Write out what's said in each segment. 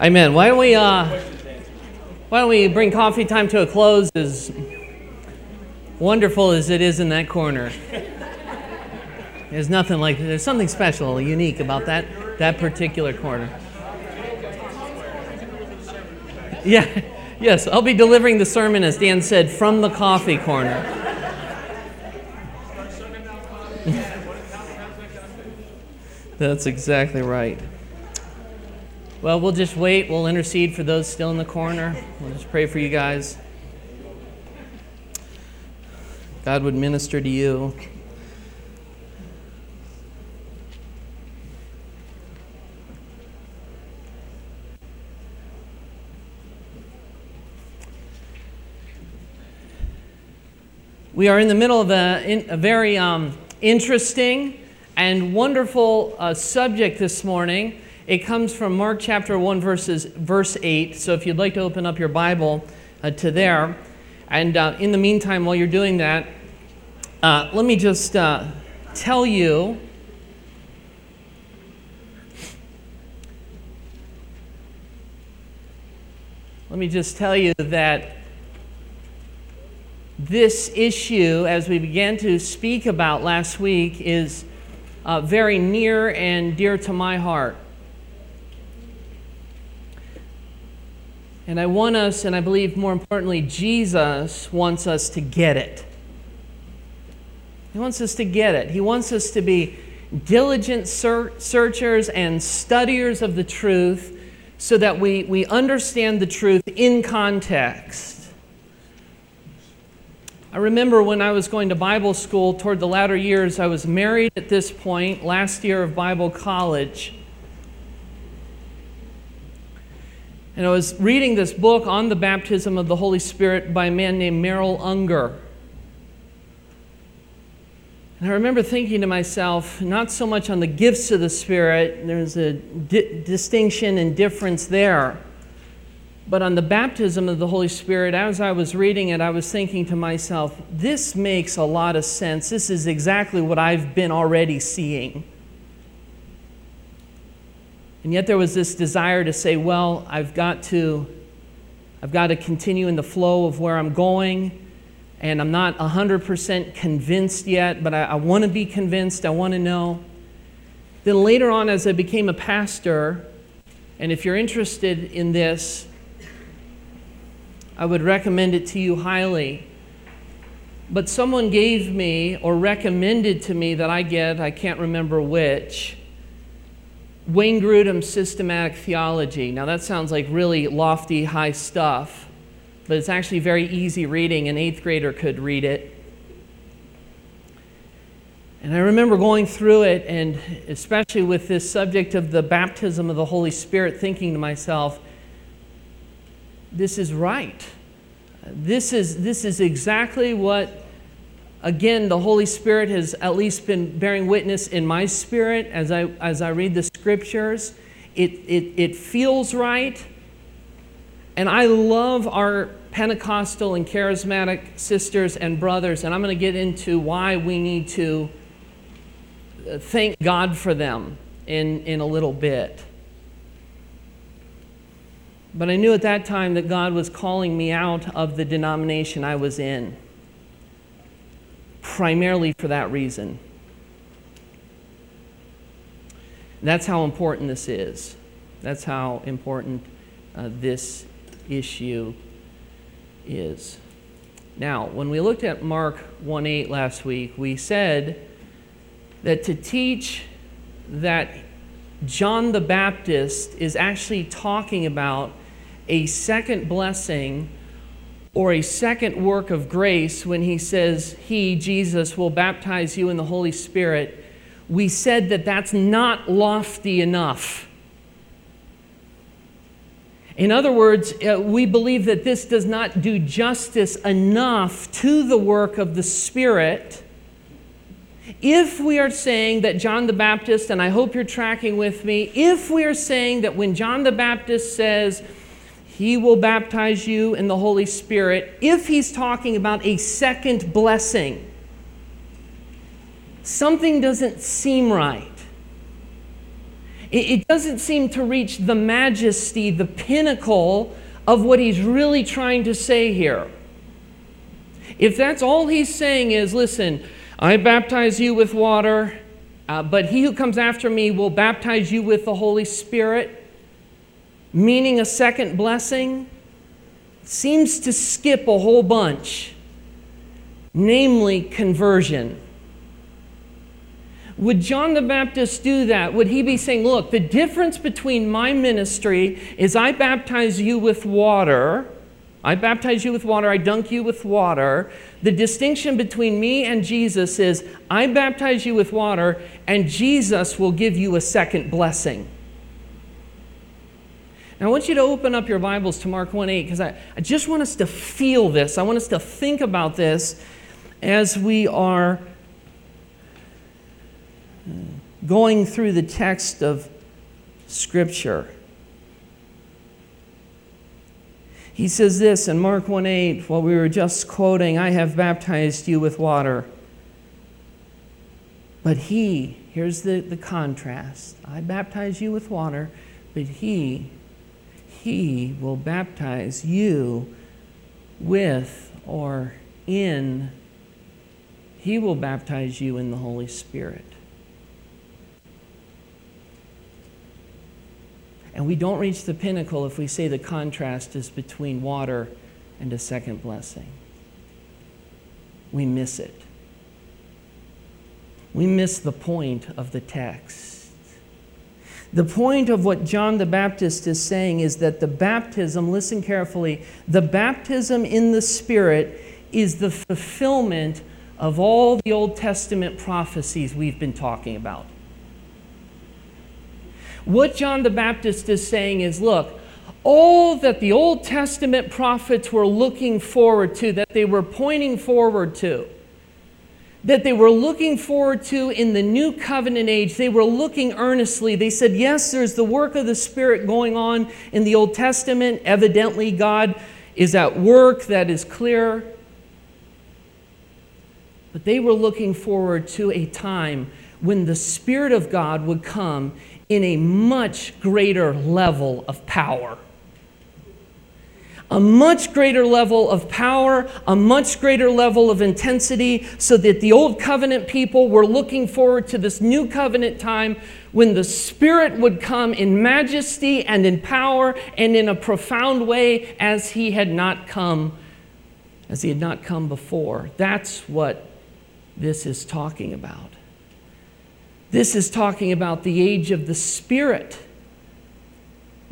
Amen. Why don't we uh, why don't we bring coffee time to a close? As wonderful as it is in that corner, there's nothing like there's something special, unique about that that particular corner. Yeah, yes, I'll be delivering the sermon as Dan said from the coffee corner. That's exactly right. Well, we'll just wait. We'll intercede for those still in the corner. We'll just pray for you guys. God would minister to you. We are in the middle of a, a very um, interesting and wonderful uh, subject this morning. It comes from Mark chapter 1, verses, verse 8. So if you'd like to open up your Bible uh, to there. And uh, in the meantime, while you're doing that, uh, let me just uh, tell you. Let me just tell you that this issue, as we began to speak about last week, is uh, very near and dear to my heart. And I want us, and I believe more importantly, Jesus wants us to get it. He wants us to get it. He wants us to be diligent searchers and studiers of the truth so that we, we understand the truth in context. I remember when I was going to Bible school toward the latter years, I was married at this point, last year of Bible college. And I was reading this book on the baptism of the Holy Spirit by a man named Merrill Unger. And I remember thinking to myself, not so much on the gifts of the Spirit, there's a di- distinction and difference there. But on the baptism of the Holy Spirit, as I was reading it, I was thinking to myself, this makes a lot of sense. This is exactly what I've been already seeing. And yet there was this desire to say, well, I've got to I've got to continue in the flow of where I'm going. And I'm not 100% convinced yet, but I, I want to be convinced. I want to know. Then later on, as I became a pastor, and if you're interested in this, I would recommend it to you highly. But someone gave me or recommended to me that I get, I can't remember which, Wayne Grudem's systematic theology. Now, that sounds like really lofty, high stuff, but it's actually very easy reading. An eighth grader could read it. And I remember going through it, and especially with this subject of the baptism of the Holy Spirit, thinking to myself, this is right. This is, this is exactly what Again, the Holy Spirit has at least been bearing witness in my spirit as I, as I read the scriptures. It, it, it feels right. And I love our Pentecostal and charismatic sisters and brothers, and I'm going to get into why we need to uh, thank God for them in, in a little bit. But I knew at that time that God was calling me out of the denomination I was in primarily for that reason. That's how important this is. That's how important uh, this issue is. Now, when we looked at Mark 1 8 last week, we said that to teach that John the Baptist is actually talking about a second blessing or a second work of grace when he says, He, Jesus, will baptize you in the Holy Spirit, we said that that's not lofty enough. In other words, uh, we believe that this does not do justice enough to the work of the Spirit. If we are saying that John the Baptist, and I hope you're tracking with me, if we are saying that when John the Baptist says, he will baptize you in the Holy Spirit if he's talking about a second blessing. Something doesn't seem right. It, doesn't seem to reach the majesty, the pinnacle of what he's really trying to say here. If that's all he's saying is, listen, I baptize you with water, uh, but he who comes after me will baptize you with the Holy Spirit, meaning a second blessing, seems to skip a whole bunch, namely conversion. Would John the Baptist do that? Would he be saying, Look, the difference between my ministry is I baptize you with water I baptize you with water, I dunk you with water. The distinction between me and Jesus is I baptize you with water, and Jesus will give you a second blessing. Now, I want you to open up your Bibles to Mark 1 8 because I, I just want us to feel this. I want us to think about this as we are uh, going through the text of Scripture. He says this in Mark 1 8, while we were just quoting, I have baptized you with water. But he, here's the, the contrast I baptize you with water, but he, he will baptize you with or in, he will baptize you in the Holy Spirit. And we don't reach the pinnacle if we say the contrast is between water and a second blessing. We miss it. We miss the point of the text. The point of what John the Baptist is saying is that the baptism, listen carefully, the baptism in the Spirit is the fulfillment of all the Old Testament prophecies we've been talking about. What John the Baptist is saying is look, all that the Old Testament prophets were looking forward to, that they were pointing forward to, that they were looking forward to in the new covenant age, they were looking earnestly. They said, Yes, there's the work of the Spirit going on in the Old Testament. Evidently, God is at work, that is clear. But they were looking forward to a time when the Spirit of God would come in a much greater level of power. A much greater level of power, a much greater level of intensity, so that the old covenant people were looking forward to this new covenant time when the Spirit would come in majesty and in power and in a profound way as he had not come, as he had not come before. That's what this is talking about. This is talking about the age of the Spirit.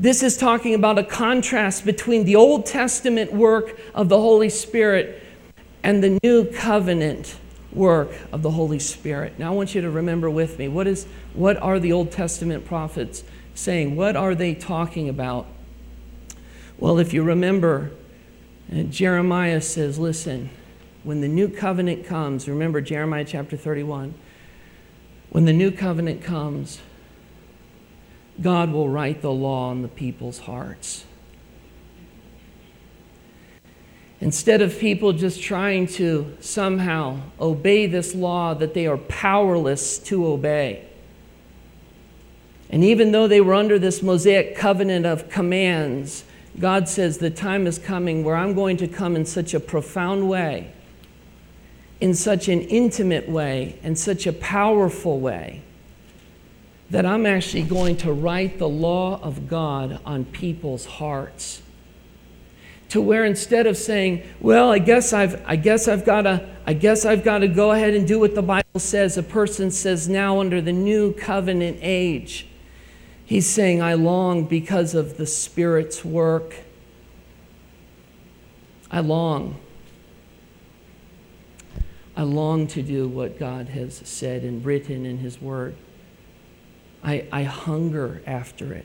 This is talking about a contrast between the Old Testament work of the Holy Spirit and the new covenant work of the Holy Spirit. Now I want you to remember with me what is what are the Old Testament prophets saying? What are they talking about? Well, if you remember, uh, Jeremiah says, listen, when the new covenant comes, remember Jeremiah chapter 31, when the new covenant comes, God will write the law on the people's hearts. Instead of people just trying to somehow obey this law that they are powerless to obey. And even though they were under this Mosaic covenant of commands, God says the time is coming where I'm going to come in such a profound way in such an intimate way and such a powerful way that I'm actually going to write the law of God on people's hearts. To where instead of saying, well, I guess I've, I guess I've got to, I guess I've got to go ahead and do what the Bible says, a person says now under the new covenant age, he's saying, I long because of the Spirit's work. I long I long to do what God has said and written in His Word. I, I hunger after it.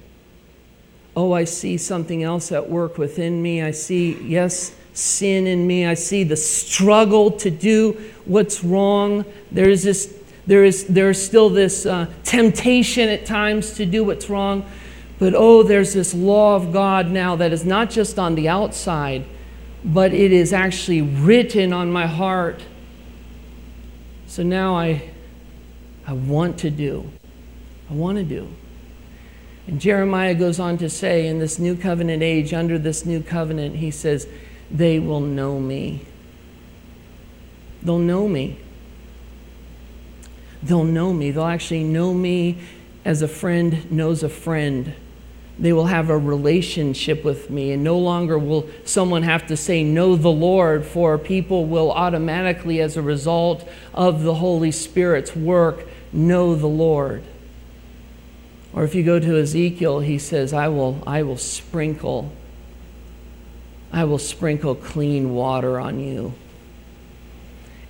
Oh, I see something else at work within me. I see, yes, sin in me. I see the struggle to do what's wrong. There is this, there is, there is still this uh, temptation at times to do what's wrong. But oh, there's this law of God now that is not just on the outside, but it is actually written on my heart so now I, I want to do. I want to do. And Jeremiah goes on to say, in this new covenant age, under this new covenant, he says, they will know me. They'll know me. They'll know me. They'll actually know me as a friend knows a friend. They will have a relationship with me, and no longer will someone have to say, Know the Lord, for people will automatically, as a result of the Holy Spirit's work, know the Lord. Or if you go to Ezekiel, he says, I will, I will sprinkle, I will sprinkle clean water on you.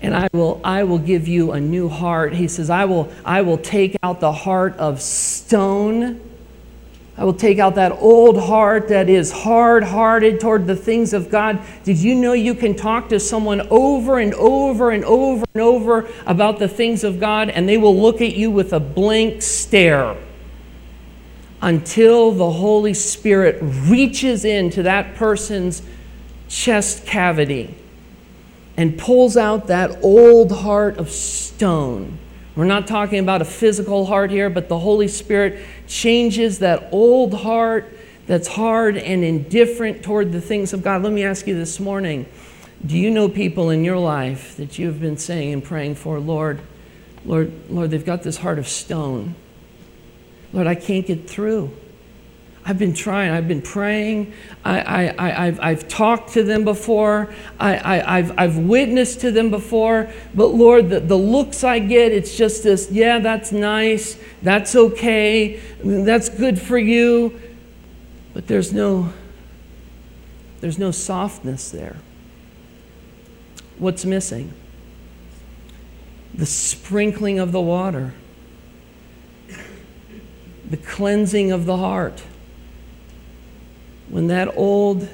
And I will, I will give you a new heart. He says, I will, I will take out the heart of stone. I will take out that old heart that is hard hearted toward the things of God. Did you know you can talk to someone over and over and over and over about the things of God, and they will look at you with a blank stare? Until the Holy Spirit reaches into that person's chest cavity and pulls out that old heart of stone. We're not talking about a physical heart here, but the Holy Spirit changes that old heart that's hard and indifferent toward the things of God. Let me ask you this morning do you know people in your life that you've been saying and praying for, Lord, Lord, Lord, they've got this heart of stone? Lord, I can't get through. I've been trying, I've been praying, I, I, I've, I've talked to them before, I, I, I've, I've witnessed to them before, but Lord, the, the looks I get, it's just this, yeah, that's nice, that's okay, that's good for you, but there's no, there's no softness there. What's missing? The sprinkling of the water the cleansing of the heart. When that old,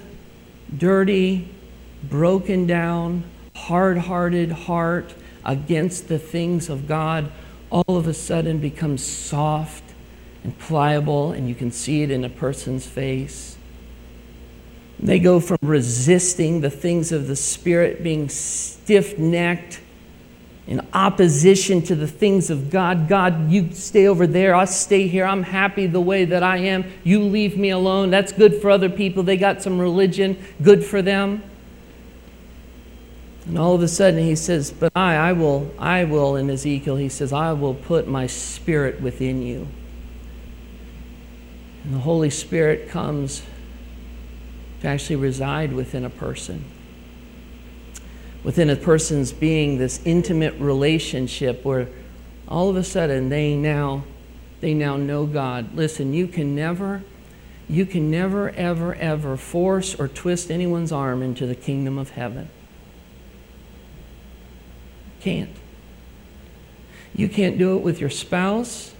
dirty, broken down, hard hearted heart against the things of God all of a sudden becomes soft and pliable, and you can see it in a person's face. They go from resisting the things of the Spirit, being stiff necked in opposition to the things of God. God, you stay over there. I'll stay here. I'm happy the way that I am. You leave me alone. That's good for other people. They got some religion, good for them. And all of a sudden he says, But I, I will, I will, in Ezekiel, he says, I will put my spirit within you. And the Holy Spirit comes to actually reside within a person within a person's being this intimate relationship where all of a sudden they now they now know God. Listen, you can never you can never ever ever force or twist anyone's arm into the kingdom of heaven. Can't. You can't do it with your spouse.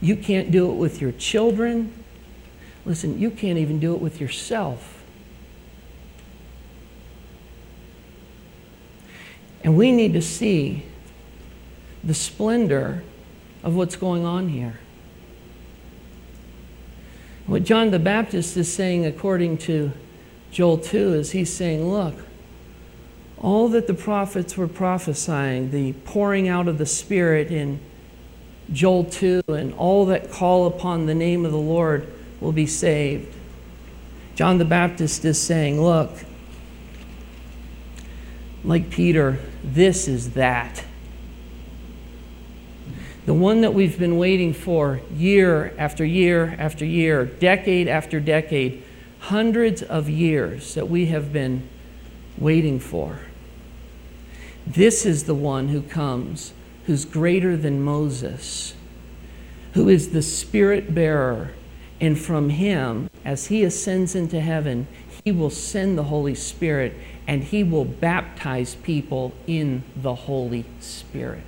You can't do it with your children. Listen, you can't even do it with yourself. And we need to see the splendor of what's going on here. What John the Baptist is saying, according to Joel 2, is he's saying, Look, all that the prophets were prophesying, the pouring out of the Spirit in Joel 2, and all that call upon the name of the Lord will be saved. John the Baptist is saying, Look, like Peter, this is that. The one that we've been waiting for year after year after year, decade after decade, hundreds of years that we have been waiting for. This is the one who comes, who's greater than Moses, who is the Spirit bearer. And from him, as he ascends into heaven, he will send the Holy Spirit and he will baptize people in the Holy Spirit,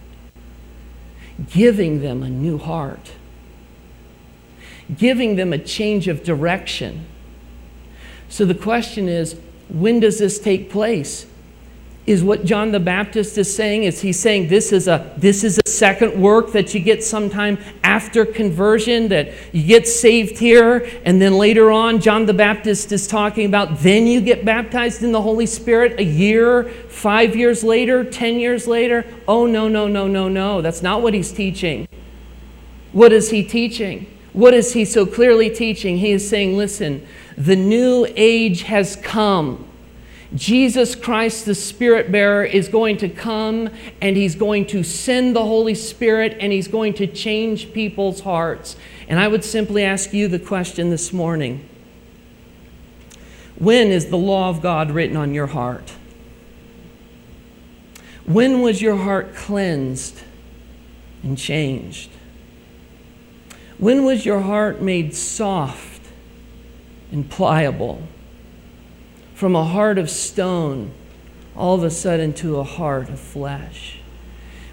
giving them a new heart, giving them a change of direction. So the question is when does this take place? Is what John the Baptist is saying is he's saying this is a this is a second work that you get sometime after conversion that you get saved here and then later on John the Baptist is talking about then you get baptized in the Holy Spirit a year 5 years later 10 years later oh no no no no no that's not what he's teaching what is he teaching What is he so clearly teaching? He is saying, listen, the new age has come. Jesus Christ, the Spirit bearer, is going to come and he's going to send the Holy Spirit and he's going to change people's hearts. And I would simply ask you the question this morning When is the law of God written on your heart? When was your heart cleansed and changed? When was your heart made soft and pliable? From a heart of stone, all of a sudden to a heart of flesh.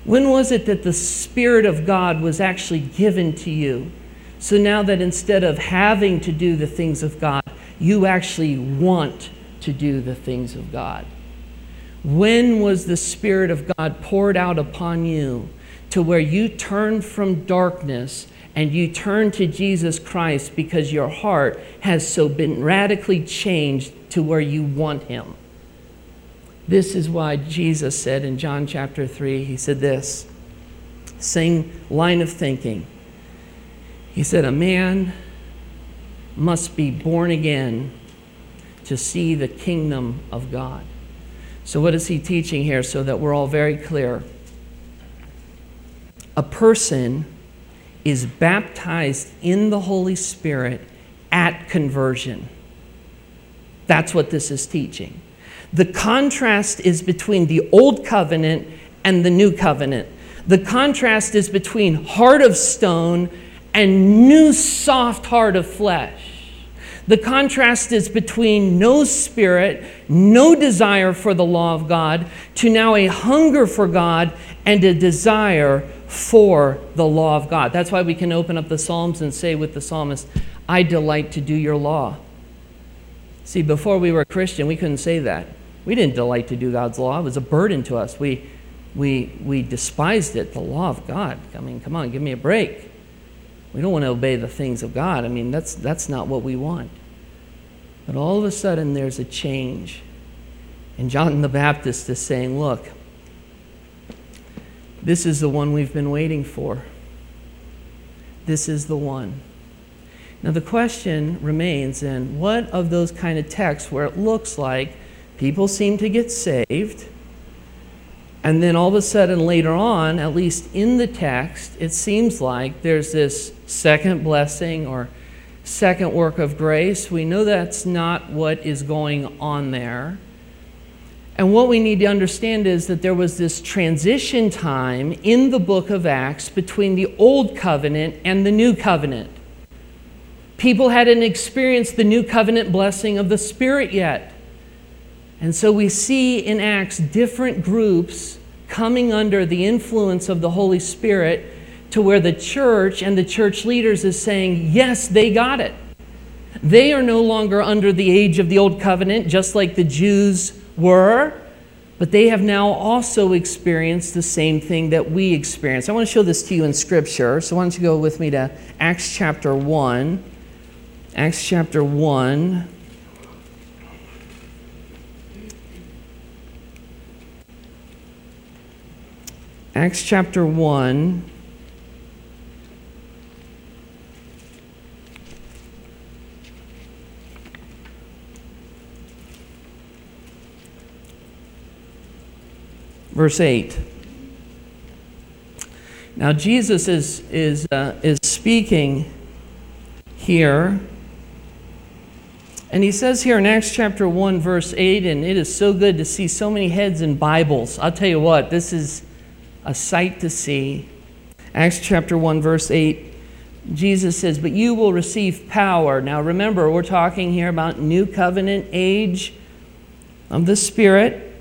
When was it that the Spirit of God was actually given to you? So now that instead of having to do the things of God, you actually want to do the things of God. When was the Spirit of God poured out upon you to where you turn from darkness and you turn to Jesus Christ because your heart has so been radically changed to where you want Him? This is why Jesus said in John chapter 3, He said this same line of thinking. He said, A man must be born again to see the kingdom of God. So, what is he teaching here so that we're all very clear? A person is baptized in the Holy Spirit at conversion. That's what this is teaching. The contrast is between the old covenant and the new covenant. The contrast is between heart of stone and new soft heart of flesh. The contrast is between no spirit, no desire for the law of God, to now a hunger for God and a desire for the law of God. That's why we can open up the Psalms and say with the psalmist, I delight to do your law. See, before we were Christian, we couldn't say that. We didn't delight to do God's law, it was a burden to us. We, we, we despised it, the law of God. I mean, come on, give me a break. We don't want to obey the things of God. I mean, that's, that's not what we want. But all of a sudden, there's a change. And John the Baptist is saying, Look, this is the one we've been waiting for. This is the one. Now, the question remains then what of those kind of texts where it looks like people seem to get saved? And then all of a sudden, later on, at least in the text, it seems like there's this second blessing or second work of grace. We know that's not what is going on there. And what we need to understand is that there was this transition time in the book of Acts between the old covenant and the new covenant. People hadn't experienced the new covenant blessing of the Spirit yet. And so we see in Acts different groups coming under the influence of the Holy Spirit to where the church and the church leaders is saying, yes, they got it. They are no longer under the age of the old covenant, just like the Jews were, but they have now also experienced the same thing that we experienced. I want to show this to you in Scripture. So why don't you go with me to Acts chapter 1. Acts chapter 1. Acts chapter 1. Verse 8. Now, Jesus is, is, uh, is speaking here. And he says here in Acts chapter 1, verse 8, and it is so good to see so many heads in Bibles. I'll tell you what, this is a sight to see. Acts chapter 1, verse 8, Jesus says, But you will receive power. Now remember, we're talking here about new covenant age of the Spirit.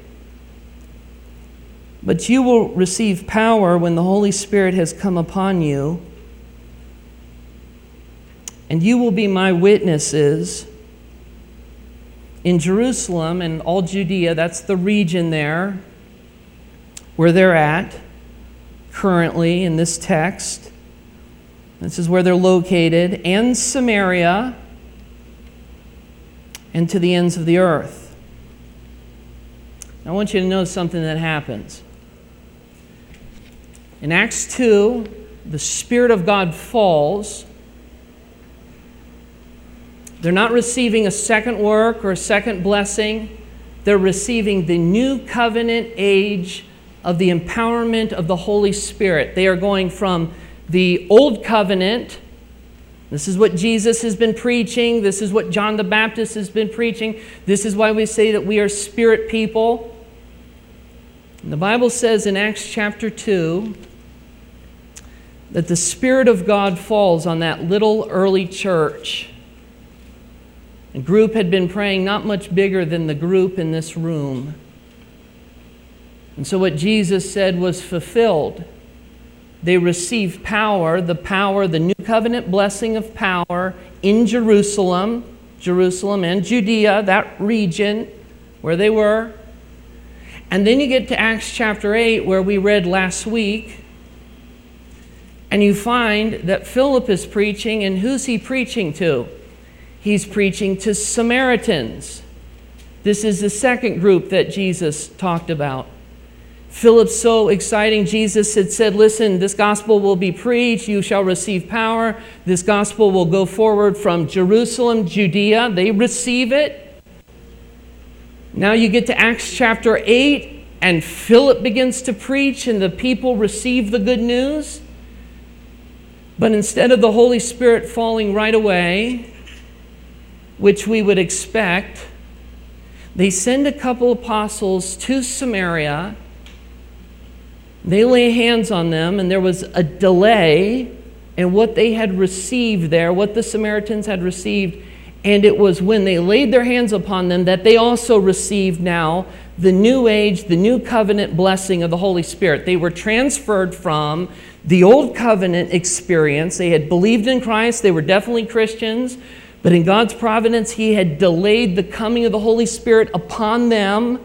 But you will receive power when the Holy Spirit has come upon you. And you will be my witnesses in Jerusalem and all Judea. That's the region there where they're at currently in this text. This is where they're located, and Samaria, and to the ends of the earth. I want you to know something that happens. In Acts 2, the Spirit of God falls, They're not receiving a second work or a second blessing. They're receiving the new covenant age of the empowerment of the Holy Spirit. They are going from the old covenant. This is what Jesus has been preaching. This is what John the Baptist has been preaching. This is why we say that we are spirit people. And the Bible says in Acts chapter 2 that the Spirit of God falls on that little early church. The group had been praying not much bigger than the group in this room. And so what Jesus said was fulfilled. They received power, the power, the new covenant blessing of power in Jerusalem, Jerusalem and Judea, that region where they were. And then you get to Acts chapter 8, where we read last week, and you find that Philip is preaching, and who's he preaching to? He's preaching to Samaritans. This is the second group that Jesus talked about. Philip's so exciting. Jesus had said, Listen, this gospel will be preached. You shall receive power. This gospel will go forward from Jerusalem, Judea. They receive it. Now you get to Acts chapter 8, and Philip begins to preach, and the people receive the good news. But instead of the Holy Spirit falling right away, which we would expect, they send a couple apostles to Samaria they lay hands on them, and there was a delay in what they had received there, what the Samaritans had received. And it was when they laid their hands upon them that they also received now the new age, the new covenant blessing of the Holy Spirit. They were transferred from the old covenant experience. They had believed in Christ, they were definitely Christians, but in God's providence, He had delayed the coming of the Holy Spirit upon them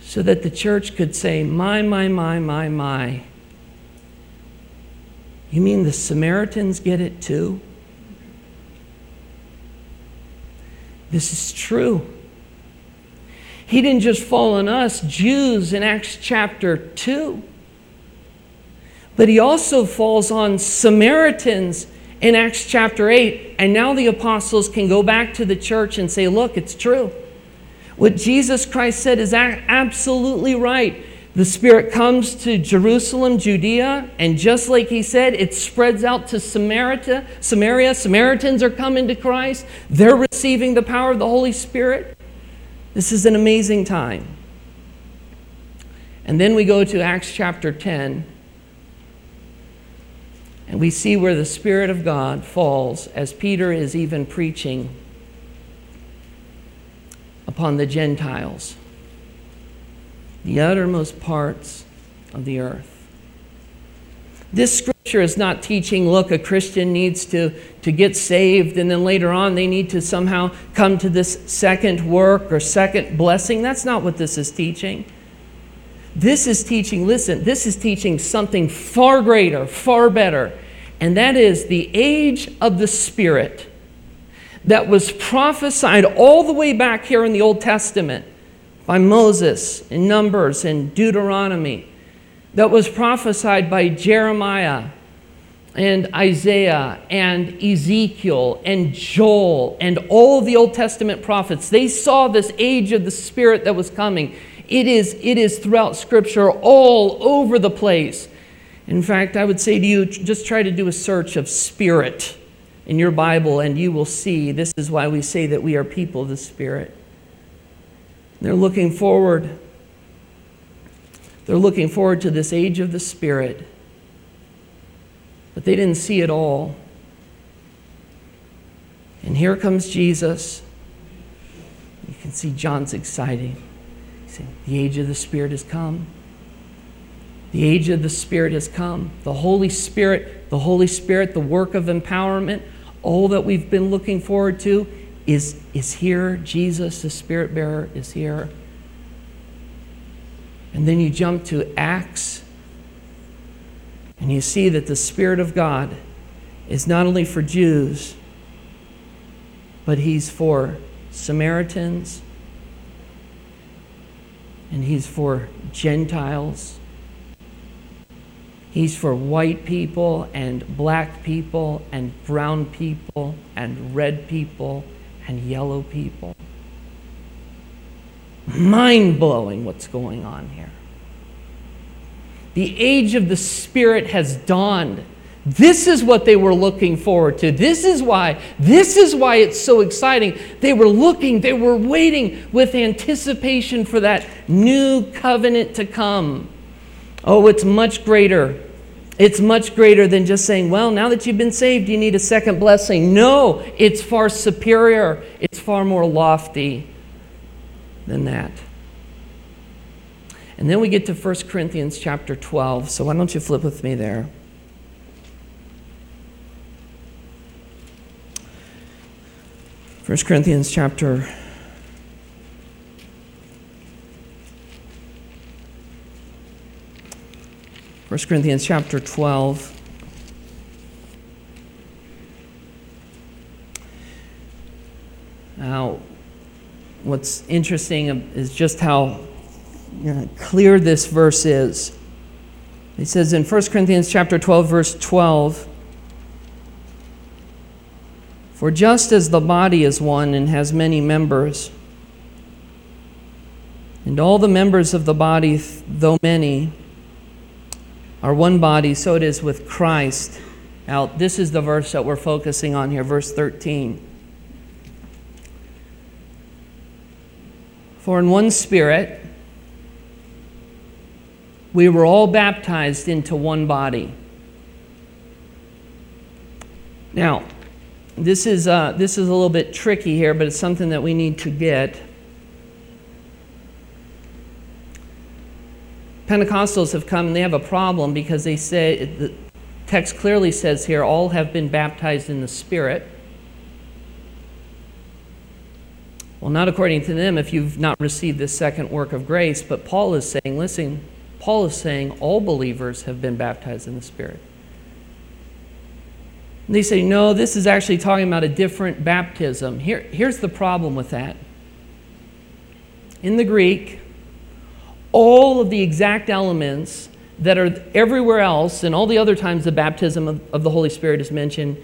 so that the church could say, My, my, my, my, my. You mean the Samaritans get it too? This is true. He didn't just fall on us, Jews, in Acts chapter 2, but he also falls on Samaritans in Acts chapter 8. And now the apostles can go back to the church and say, Look, it's true. What Jesus Christ said is absolutely right. The Spirit comes to Jerusalem, Judea, and just like He said, it spreads out to Samaria. Samaria. Samaritans are coming to Christ. They're receiving the power of the Holy Spirit. This is an amazing time. And then we go to Acts chapter 10, and we see where the Spirit of God falls as Peter is even preaching upon the Gentiles, the uttermost parts of the earth. This scripture is not teaching, look, a Christian needs to, to get saved and then later on they need to somehow come to this second work or second blessing. That's not what this is teaching. This is teaching, listen, this is teaching something far greater, far better, and that is the age of the Spirit that was prophesied all the way back here in the Old Testament by Moses in Numbers and Deuteronomy, that was prophesied by Jeremiah and Isaiah and Ezekiel and Joel and all the Old Testament prophets. They saw this age of the Spirit that was coming. It is, it is throughout Scripture all over the place. In fact, I would say to you, just try to do a search of Spirit in your Bible, and you will see this is why we say that we are people of the Spirit. They're looking forward. They're looking forward to this age of the Spirit. But they didn't see it all. And here comes Jesus. You can see John's exciting. He's saying, the age of the Spirit has come. The age of the Spirit has come. The Holy Spirit, the Holy Spirit, the work of empowerment, all that we've been looking forward to is, is here. Jesus, the Spirit bearer, is here. And then you jump to Acts, and you see that the Spirit of God is not only for Jews, but He's for Samaritans, and He's for Gentiles. He's for white people and black people and brown people and red people and yellow people. Mind blowing what's going on here. The age of the Spirit has dawned. This is what they were looking forward to. This is why, this is why it's so exciting. They were looking, they were waiting with anticipation for that new covenant to come. Oh, it's much greater. It's much greater than just saying, well, now that you've been saved, you need a second blessing. No, it's far superior, it's far more lofty than that. And then we get to 1 Corinthians chapter 12. So why don't you flip with me there? 1 Corinthians chapter 1 Corinthians chapter 12. Now, what's interesting is just how clear this verse is. He says in 1 Corinthians chapter 12 verse 12, "For just as the body is one and has many members, and all the members of the body, though many, are one body, so it is with Christ." Now, this is the verse that we're focusing on here, verse 13. For in one spirit we were all baptized into one body. Now, this is, uh, this is a little bit tricky here, but it's something that we need to get. Pentecostals have come and they have a problem because they say, the text clearly says here, all have been baptized in the Spirit. Well, not according to them if you've not received this second work of grace, but Paul is saying, listen, Paul is saying all believers have been baptized in the Spirit. And they say, no, this is actually talking about a different baptism. Here, here's the problem with that. In the Greek, all of the exact elements that are everywhere else and all the other times the baptism of, of the Holy Spirit is mentioned,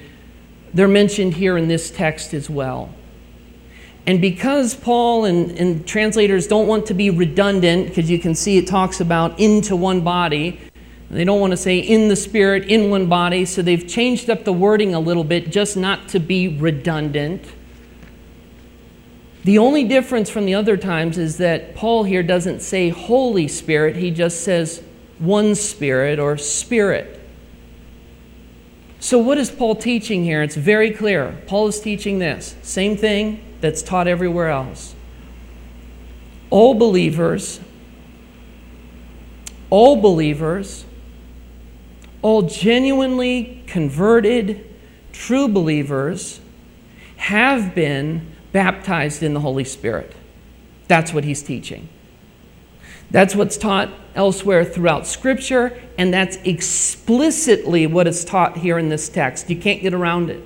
they're mentioned here in this text as well. And because Paul and, and translators don't want to be redundant, because you can see it talks about into one body, they don't want to say in the spirit, in one body, so they've changed up the wording a little bit just not to be redundant. The only difference from the other times is that Paul here doesn't say Holy Spirit, he just says one Spirit or Spirit. So, what is Paul teaching here? It's very clear. Paul is teaching this same thing that's taught everywhere else. All believers, all believers, all genuinely converted, true believers have been baptized in the Holy Spirit. That's what he's teaching. That's what's taught elsewhere throughout Scripture, and that's explicitly what is taught here in this text. You can't get around it.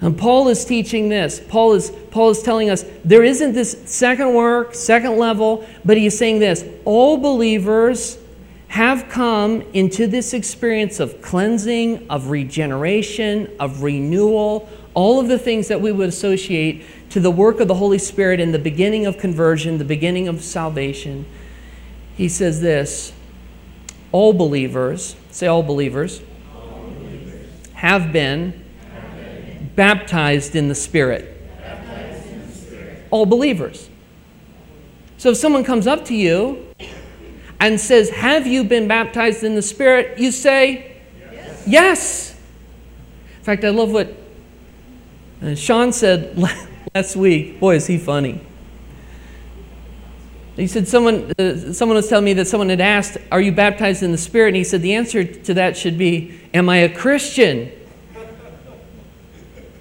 And Paul is teaching this. Paul is, Paul is telling us there isn't this second work, second level, but he's saying this all believers have come into this experience of cleansing, of regeneration, of renewal, all of the things that we would associate to the work of the Holy Spirit in the beginning of conversion, the beginning of salvation. He says this all believers, say all believers, all believers. have been baptized in the Spirit. In the Spirit. All believers. So if someone comes up to you and says, Have you been baptized in the Spirit? You say, Yes. yes. In fact, I love what uh, Sean said last week. Boy, is he funny. He said, someone, uh, someone was telling me that someone had asked, Are you baptized in the Spirit? And he said, The answer to that should be, Am I a Christian?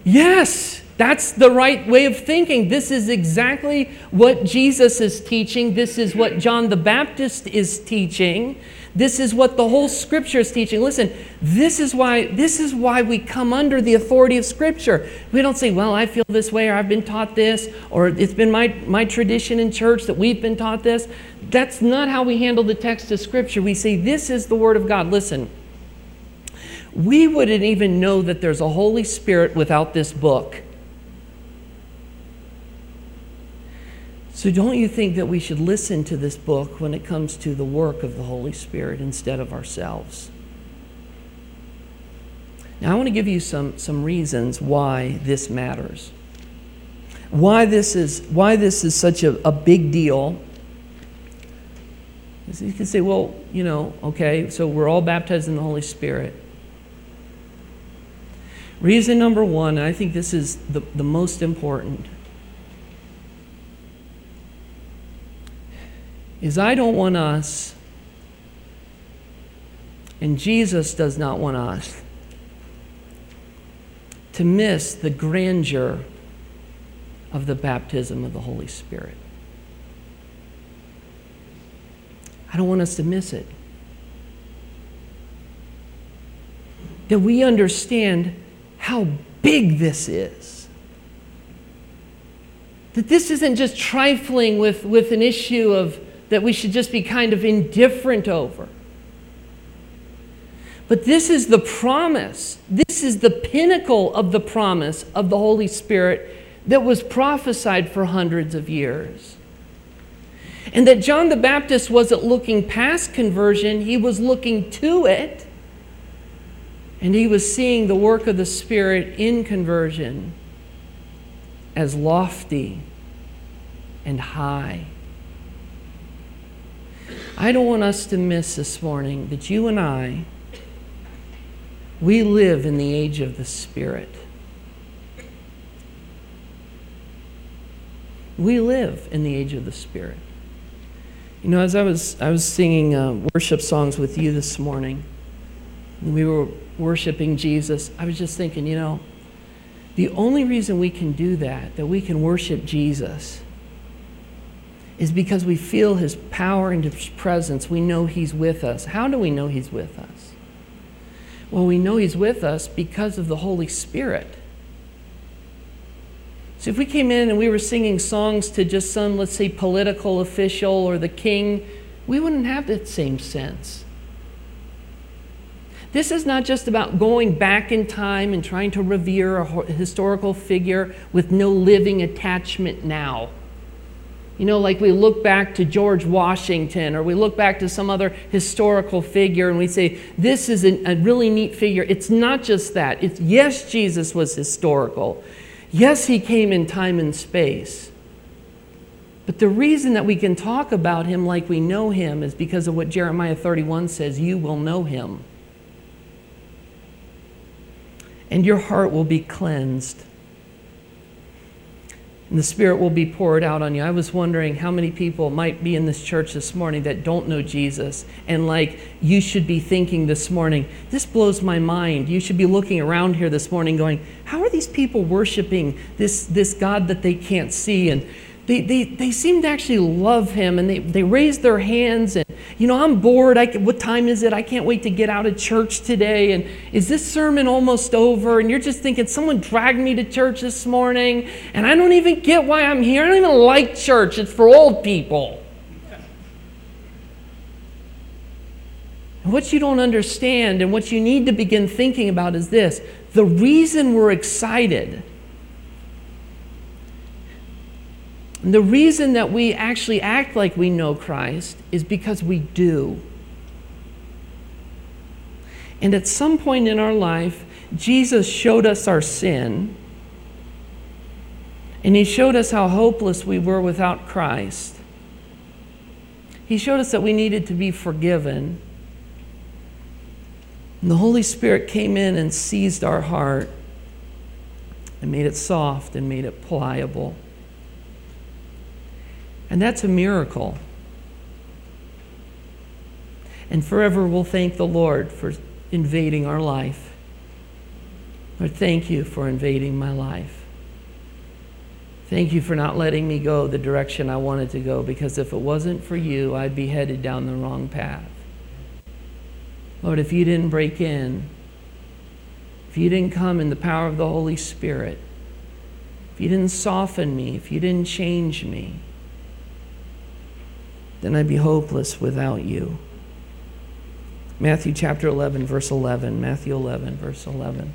Yes, that's the right way of thinking. This is exactly what Jesus is teaching. This is what John the Baptist is teaching This is what the whole scripture is teaching. Listen, this is why this is why we come under the authority of scripture. We don't say, "Well, I feel this way or I've been taught this or it's been my my tradition in church that we've been taught this." That's not how we handle the text of scripture. We say, "This is the word of God." Listen. We wouldn't even know that there's a Holy Spirit without this book. So, don't you think that we should listen to this book when it comes to the work of the Holy Spirit instead of ourselves? Now, I want to give you some, some reasons why this matters. Why this is, why this is such a, a big deal. You can say, well, you know, okay, so we're all baptized in the Holy Spirit. Reason number one, I think this is the, the most important is I don't want us, and Jesus does not want us, to miss the grandeur of the baptism of the Holy Spirit. I don't want us to miss it. That we understand how big this is. That this isn't just trifling with, with an issue of that we should just be kind of indifferent over. But this is the promise. This is the pinnacle of the promise of the Holy Spirit that was prophesied for hundreds of years. And that John the Baptist wasn't looking past conversion, he was looking to it. And he was seeing the work of the Spirit in conversion as lofty and high. I don't want us to miss this morning that you and I, we live in the age of the Spirit. We live in the age of the Spirit. You know, as I was, I was singing uh, worship songs with you this morning, we were worshiping Jesus, I was just thinking, you know, the only reason we can do that, that we can worship Jesus, is because we feel his power and his presence. We know he's with us. How do we know he's with us? Well, we know he's with us because of the Holy Spirit. So if we came in and we were singing songs to just some, let's say, political official or the king, we wouldn't have that same sense. This is not just about going back in time and trying to revere a historical figure with no living attachment now. You know, like we look back to George Washington or we look back to some other historical figure and we say, this is a, a really neat figure. It's not just that. It's yes, Jesus was historical. Yes, he came in time and space. But the reason that we can talk about him like we know him is because of what Jeremiah 31 says you will know him. And your heart will be cleansed and the Spirit will be poured out on you. I was wondering how many people might be in this church this morning that don't know Jesus. And like, you should be thinking this morning, this blows my mind. You should be looking around here this morning going, how are these people worshiping this, this God that they can't see? And they, they, they seem to actually love him and they, they raise their hands and you know i'm bored. I, what time is it? I can't wait to get out of church today and is this sermon almost over? And you're just thinking someone dragged me to church this morning and i don't even get why i'm here. I don't even like church. It's for old people. And what you don't understand and what you need to begin thinking about is this. The reason we're excited And the reason that we actually act like we know Christ is because we do. And at some point in our life, Jesus showed us our sin. And he showed us how hopeless we were without Christ. He showed us that we needed to be forgiven. And the Holy Spirit came in and seized our heart and made it soft and made it pliable. And that's a miracle. And forever we'll thank the Lord for invading our life. Lord, thank you for invading my life. Thank you for not letting me go the direction I wanted to go, because if it wasn't for you, I'd be headed down the wrong path. Lord, if you didn't break in, if you didn't come in the power of the Holy Spirit, if you didn't soften me, if you didn't change me, then I'd be hopeless without you. Matthew chapter 11, verse 11. Matthew 11, verse 11.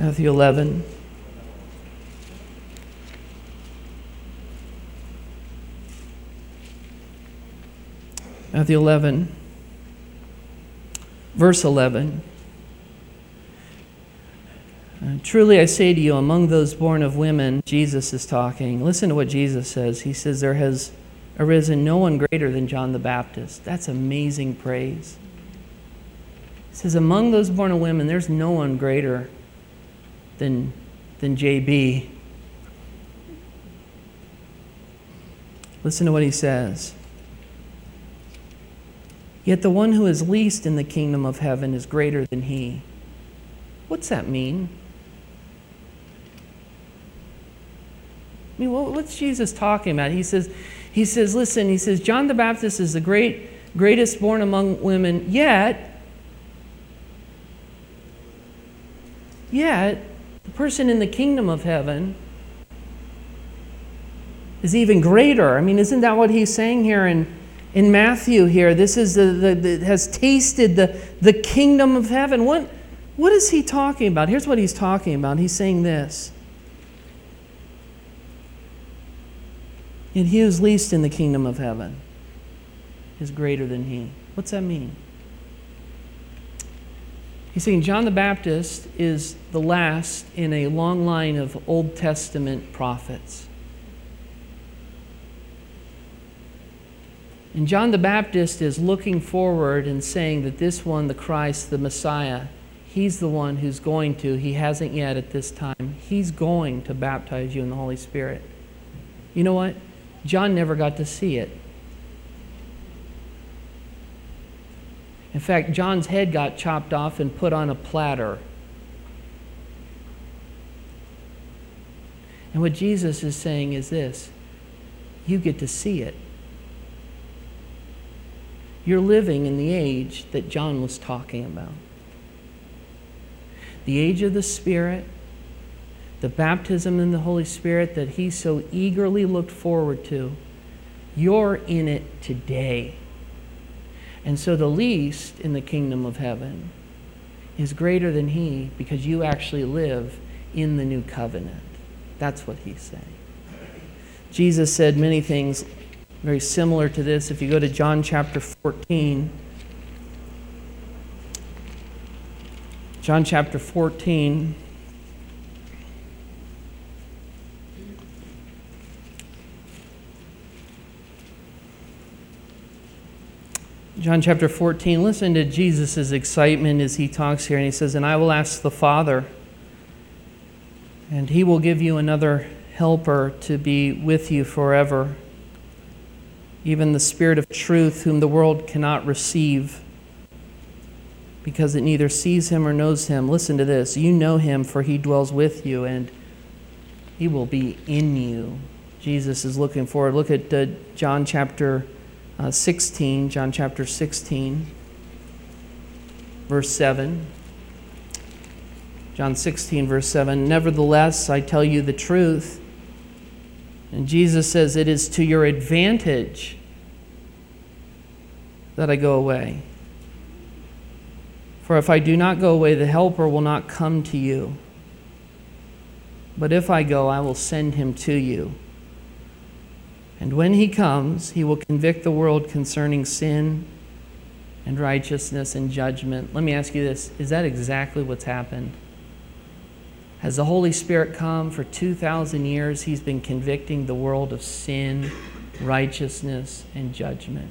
Matthew 11. Matthew 11, verse 11. Uh, Truly I say to you, among those born of women, Jesus is talking. Listen to what Jesus says. He says, There has arisen no one greater than John the Baptist. That's amazing praise. He says, Among those born of women, there's no one greater than, than JB. Listen to what he says. Yet the one who is least in the kingdom of heaven is greater than he. What's that mean? I mean, what's Jesus talking about? He says, he says, listen, he says, John the Baptist is the great, greatest born among women, yet, yet, the person in the kingdom of heaven is even greater. I mean, isn't that what he's saying here in, in Matthew here? This is the, the, the has tasted the, the kingdom of heaven. What, what is he talking about? Here's what he's talking about. He's saying this. And he who's least in the kingdom of heaven is greater than he. What's that mean? He's saying John the Baptist is the last in a long line of Old Testament prophets. And John the Baptist is looking forward and saying that this one, the Christ, the Messiah, he's the one who's going to, he hasn't yet at this time, he's going to baptize you in the Holy Spirit. You know what? John never got to see it. In fact, John's head got chopped off and put on a platter. And what Jesus is saying is this you get to see it. You're living in the age that John was talking about the age of the Spirit, the baptism in the Holy Spirit that he so eagerly looked forward to. You're in it today. And so the least in the kingdom of heaven is greater than he because you actually live in the new covenant. That's what he's saying. Jesus said many things very similar to this. If you go to John chapter 14, John chapter 14. John chapter 14, listen to Jesus' excitement as he talks here. And he says, And I will ask the Father, and he will give you another helper to be with you forever, even the Spirit of truth, whom the world cannot receive because it neither sees him or knows him. Listen to this you know him, for he dwells with you, and he will be in you. Jesus is looking forward. Look at uh, John chapter uh, 16, John chapter 16, verse 7. John 16, verse 7. Nevertheless, I tell you the truth. And Jesus says, It is to your advantage that I go away. For if I do not go away, the Helper will not come to you. But if I go, I will send him to you. And when he comes, he will convict the world concerning sin and righteousness and judgment. Let me ask you this is that exactly what's happened? Has the Holy Spirit come for 2,000 years? He's been convicting the world of sin, righteousness, and judgment.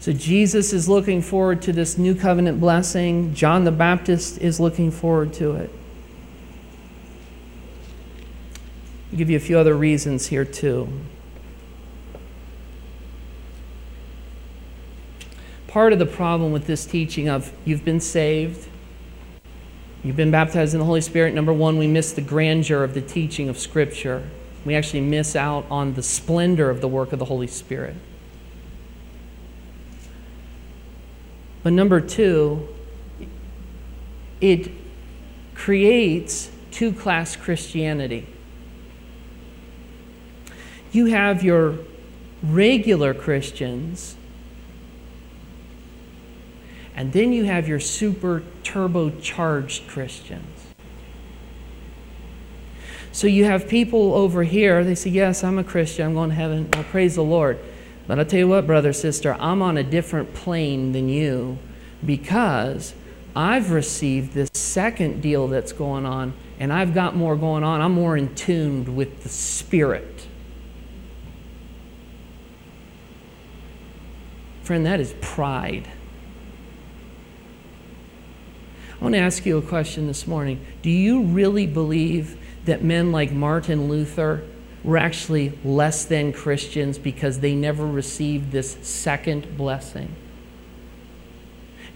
So Jesus is looking forward to this new covenant blessing. John the Baptist is looking forward to it. I'll give you a few other reasons here, too. Part of the problem with this teaching of you've been saved, You've been baptized in the Holy Spirit. Number one, we miss the grandeur of the teaching of Scripture. We actually miss out on the splendor of the work of the Holy Spirit. But number two, it creates two class Christianity. You have your regular Christians, and then you have your super turbocharged Christians. So you have people over here, they say, Yes, I'm a Christian, I'm going to heaven. I praise the Lord. But I'll tell you what, brother, sister, I'm on a different plane than you because I've received this second deal that's going on, and I've got more going on. I'm more in tune with the Spirit. Friend, that is pride. I want to ask you a question this morning. Do you really believe that men like Martin Luther were actually less than Christians because they never received this second blessing?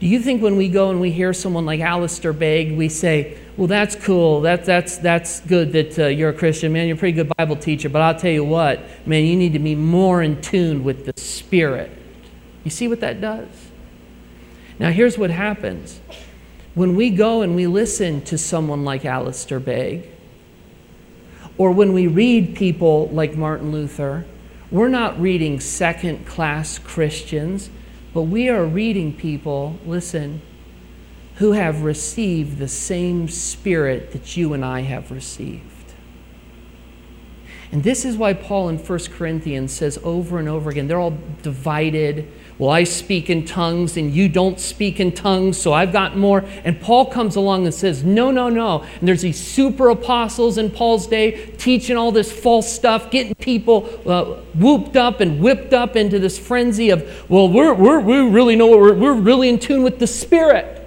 Do you think when we go and we hear someone like Alistair Begg, we say, well, that's cool. That, that's, that's good that uh, you're a Christian. Man, you're a pretty good Bible teacher. But I'll tell you what, man, you need to be more in tune with the Spirit. You see what that does? Now, here's what happens. When we go and we listen to someone like Alistair Begg, or when we read people like Martin Luther, we're not reading second class Christians, but we are reading people, listen, who have received the same spirit that you and I have received. And this is why Paul in 1 Corinthians says over and over again, they're all divided well, I speak in tongues and you don't speak in tongues, so I've got more. And Paul comes along and says, No, no, no. And there's these super apostles in Paul's day teaching all this false stuff, getting people uh, whooped up and whipped up into this frenzy of, Well, we're, we're, we really know what we're, we're really in tune with the Spirit.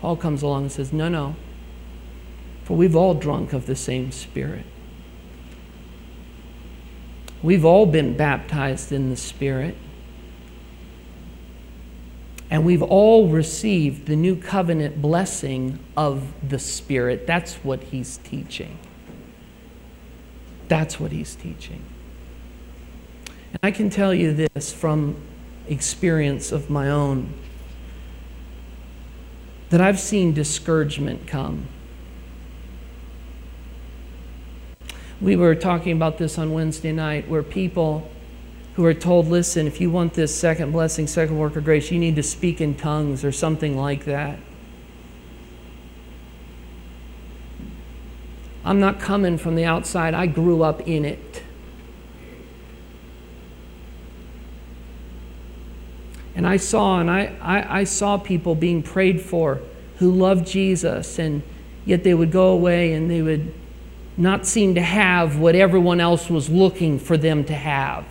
Paul comes along and says, No, no. For we've all drunk of the same Spirit. We've all been baptized in the Spirit. And we've all received the new covenant blessing of the Spirit. That's what he's teaching. That's what he's teaching. And I can tell you this from experience of my own that I've seen discouragement come We were talking about this on Wednesday night where people who are told, listen, if you want this second blessing, second work of grace, you need to speak in tongues or something like that. I'm not coming from the outside, I grew up in it. And I saw, and I, I, I saw people being prayed for who loved Jesus, and yet they would go away and they would not seem to have what everyone else was looking for them to have.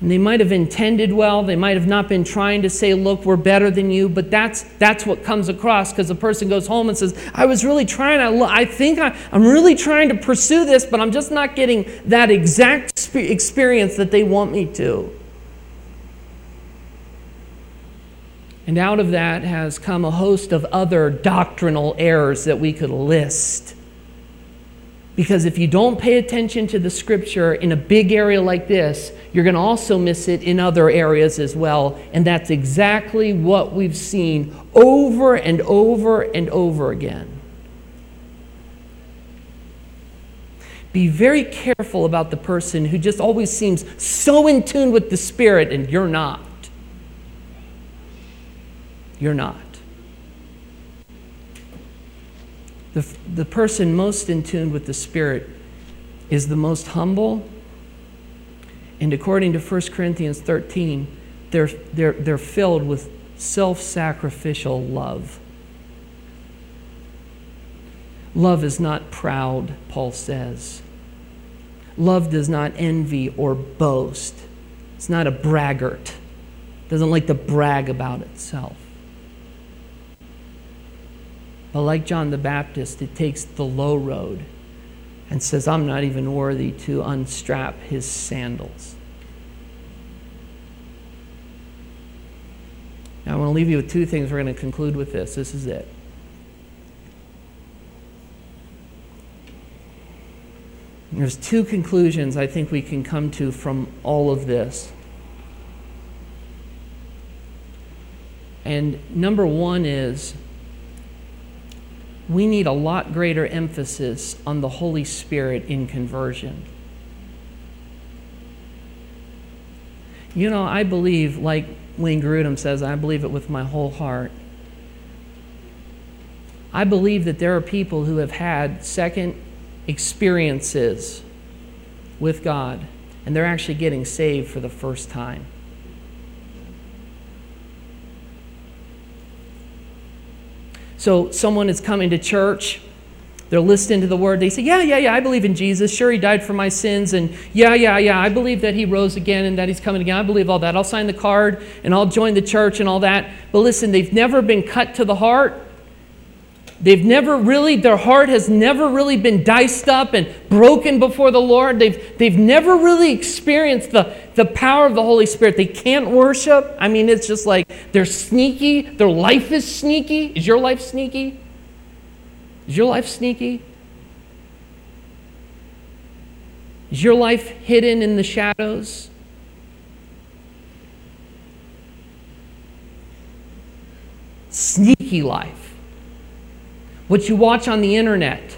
And they might have intended well, they might have not been trying to say, Look, we're better than you, but that's, that's what comes across because the person goes home and says, I was really trying, I, I think I, I'm really trying to pursue this, but I'm just not getting that exact experience that they want me to. And out of that has come a host of other doctrinal errors that we could list. Because if you don't pay attention to the scripture in a big area like this, you're going to also miss it in other areas as well. And that's exactly what we've seen over and over and over again. Be very careful about the person who just always seems so in tune with the Spirit and you're not. You're not. The, the person most in tune with the Spirit is the most humble. And according to 1 Corinthians 13, they're, they're, they're filled with self sacrificial love. Love is not proud, Paul says. Love does not envy or boast. It's not a braggart. It doesn't like to brag about itself. But like John the Baptist, it takes the low road and says, I'm not even worthy to unstrap his sandals. Now, I want to leave you with two things. We're going to conclude with this. This is it. There's two conclusions I think we can come to from all of this. And number one is we need a lot greater emphasis on the Holy Spirit in conversion. You know, I believe, like Wayne Grudem says, I believe it with my whole heart. I believe that there are people who have had second experiences with God, and they're actually getting saved for the first time. So, someone is coming to church, they're listening to the word, they say, Yeah, yeah, yeah, I believe in Jesus. Sure, he died for my sins, and yeah, yeah, yeah, I believe that he rose again and that he's coming again. I believe all that. I'll sign the card and I'll join the church and all that. But listen, they've never been cut to the heart They've never really, their heart has never really been diced up and broken before the Lord. They've, they've never really experienced the, the power of the Holy Spirit. They can't worship. I mean, it's just like they're sneaky. Their life is sneaky. Is your life sneaky? Is your life sneaky? Is your life hidden in the shadows? Sneaky life what you watch on the internet,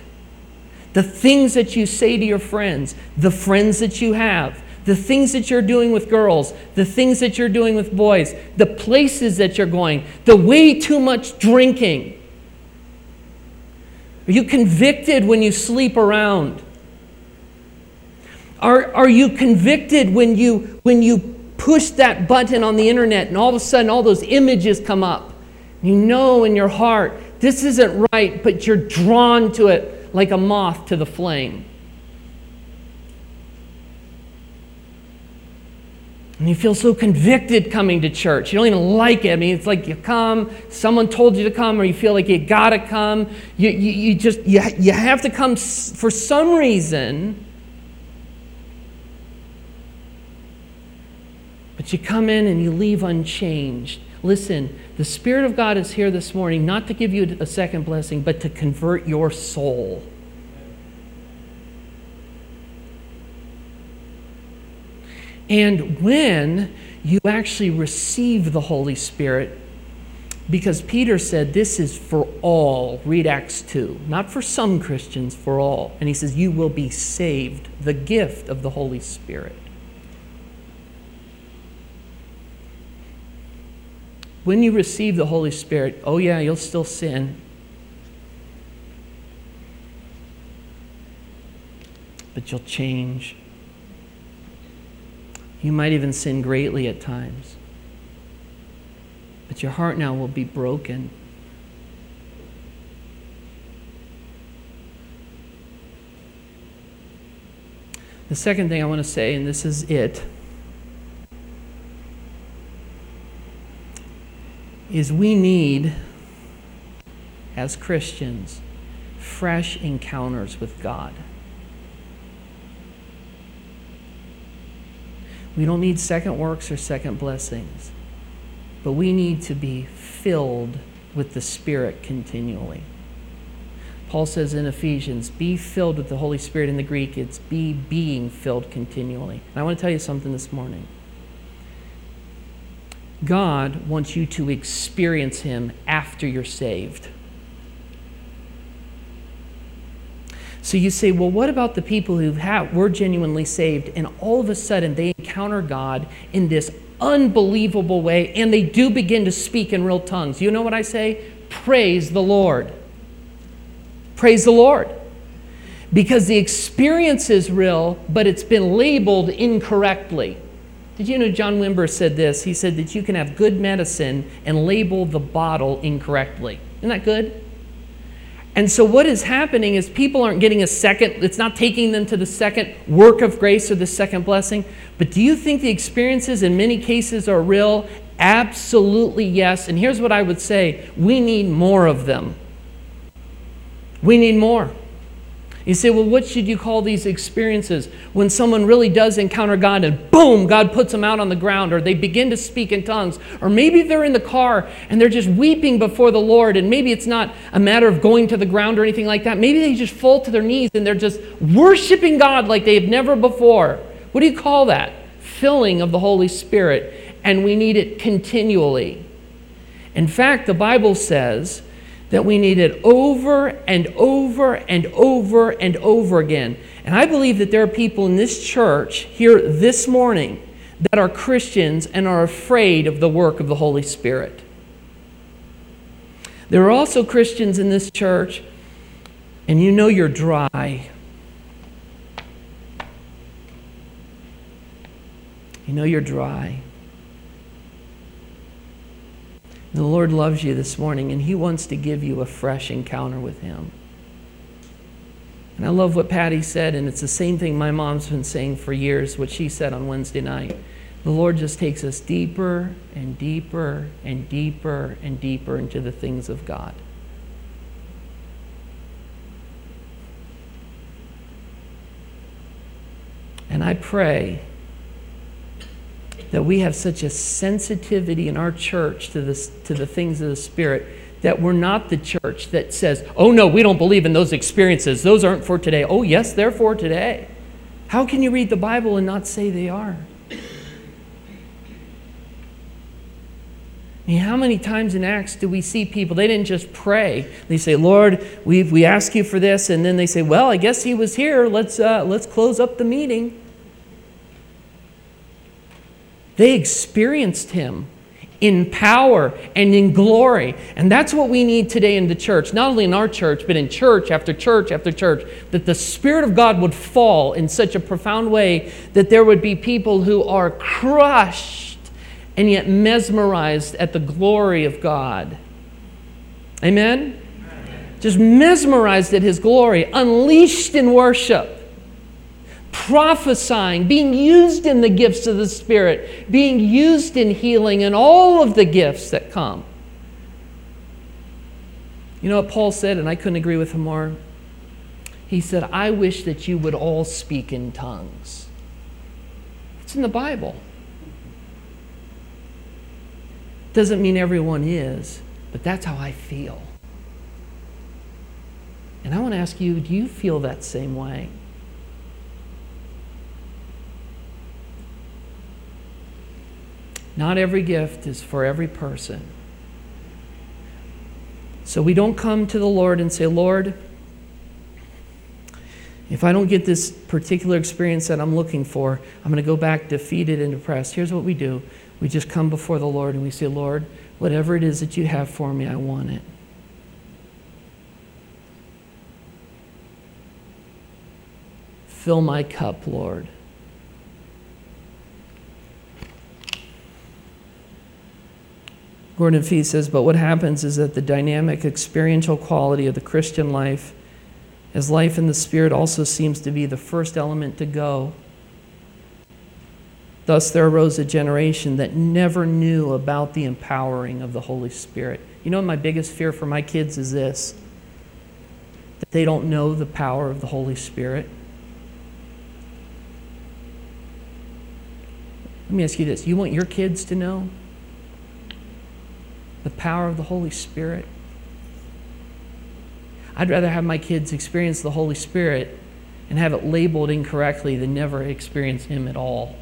the things that you say to your friends, the friends that you have, the things that you're doing with girls, the things that you're doing with boys, the places that you're going, the way too much drinking. Are you convicted when you sleep around? Are, are you convicted when you, when you push that button on the internet and all of a sudden all those images come up? You know in your heart this isn't right, but you're drawn to it like a moth to the flame. And you feel so convicted coming to church. You don't even like it. I mean, it's like you come, someone told you to come, or you feel like you gotta come. You, you, you just, you, you have to come for some reason. But you come in and you leave unchanged. Listen, the Spirit of God is here this morning not to give you a second blessing, but to convert your soul. And when you actually receive the Holy Spirit, because Peter said this is for all, read Acts 2, not for some Christians, for all. And he says, You will be saved, the gift of the Holy Spirit. When you receive the Holy Spirit, oh, yeah, you'll still sin. But you'll change. You might even sin greatly at times. But your heart now will be broken. The second thing I want to say, and this is it. Is we need, as Christians, fresh encounters with God. We don't need second works or second blessings, but we need to be filled with the Spirit continually. Paul says in Ephesians, be filled with the Holy Spirit. In the Greek, it's be being filled continually. And I want to tell you something this morning. God wants you to experience Him after you're saved. So you say, well, what about the people who have, were genuinely saved and all of a sudden they encounter God in this unbelievable way and they do begin to speak in real tongues? You know what I say? Praise the Lord. Praise the Lord. Because the experience is real, but it's been labeled incorrectly. Did you know John Wimber said this? He said that you can have good medicine and label the bottle incorrectly. Isn't that good? And so, what is happening is people aren't getting a second, it's not taking them to the second work of grace or the second blessing. But do you think the experiences in many cases are real? Absolutely yes. And here's what I would say we need more of them. We need more. You say, well, what should you call these experiences? When someone really does encounter God and boom, God puts them out on the ground, or they begin to speak in tongues, or maybe they're in the car and they're just weeping before the Lord, and maybe it's not a matter of going to the ground or anything like that. Maybe they just fall to their knees and they're just worshiping God like they've never before. What do you call that? Filling of the Holy Spirit, and we need it continually. In fact, the Bible says, that we need it over and over and over and over again. And I believe that there are people in this church here this morning that are Christians and are afraid of the work of the Holy Spirit. There are also Christians in this church, and you know you're dry. You know you're dry. The Lord loves you this morning, and He wants to give you a fresh encounter with Him. And I love what Patty said, and it's the same thing my mom's been saying for years, what she said on Wednesday night. The Lord just takes us deeper and deeper and deeper and deeper into the things of God. And I pray that we have such a sensitivity in our church to, this, to the things of the Spirit that we're not the church that says, oh no, we don't believe in those experiences. Those aren't for today. Oh, yes, they're for today. How can you read the Bible and not say they are? I mean, how many times in Acts do we see people, they didn't just pray. They say, Lord, we, we ask you for this. And then they say, well, I guess he was here. Let's, uh, let's close up the meeting. They experienced him in power and in glory. And that's what we need today in the church, not only in our church, but in church after church after church, that the Spirit of God would fall in such a profound way that there would be people who are crushed and yet mesmerized at the glory of God. Amen? Just mesmerized at His glory, unleashed in worship prophesying, being used in the gifts of the Spirit, being used in healing, and all of the gifts that come. You know what Paul said, and I couldn't agree with him more? He said, I wish that you would all speak in tongues. It's in the Bible. Doesn't mean everyone is, but that's how I feel. And I want to ask you do you feel that same way? Not every gift is for every person. So we don't come to the Lord and say, Lord, if I don't get this particular experience that I'm looking for, I'm going to go back defeated and depressed. Here's what we do we just come before the Lord and we say, Lord, whatever it is that you have for me, I want it. Fill my cup, Lord. Gordon Fee says, but what happens is that the dynamic experiential quality of the Christian life, as life in the Spirit also seems to be the first element to go. Thus, there arose a generation that never knew about the empowering of the Holy Spirit. You know, my biggest fear for my kids is this that they don't know the power of the Holy Spirit. Let me ask you this you want your kids to know the power of the Holy Spirit. I'd rather have my kids experience the Holy Spirit and have it labeled incorrectly than never experience Him at all.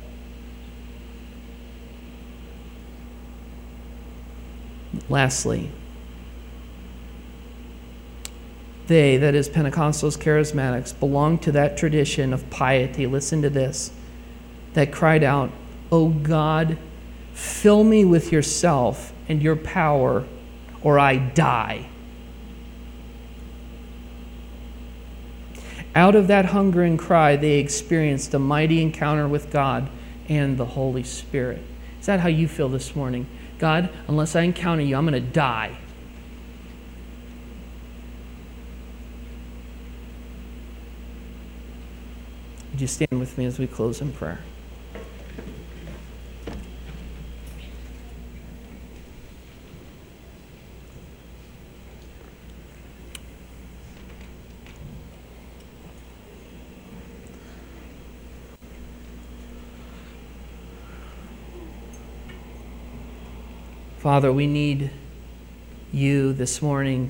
Lastly, they, that is, Pentecostals, charismatics, belong to that tradition of piety. Listen to this that cried out, O God, fill me with yourself and your power, or I die. Out of that hunger and cry, they experienced a mighty encounter with God and the Holy Spirit. Is that how you feel this morning? God, unless I encounter you, I'm going to die. Would you stand with me as we close in prayer? Father, we need you this morning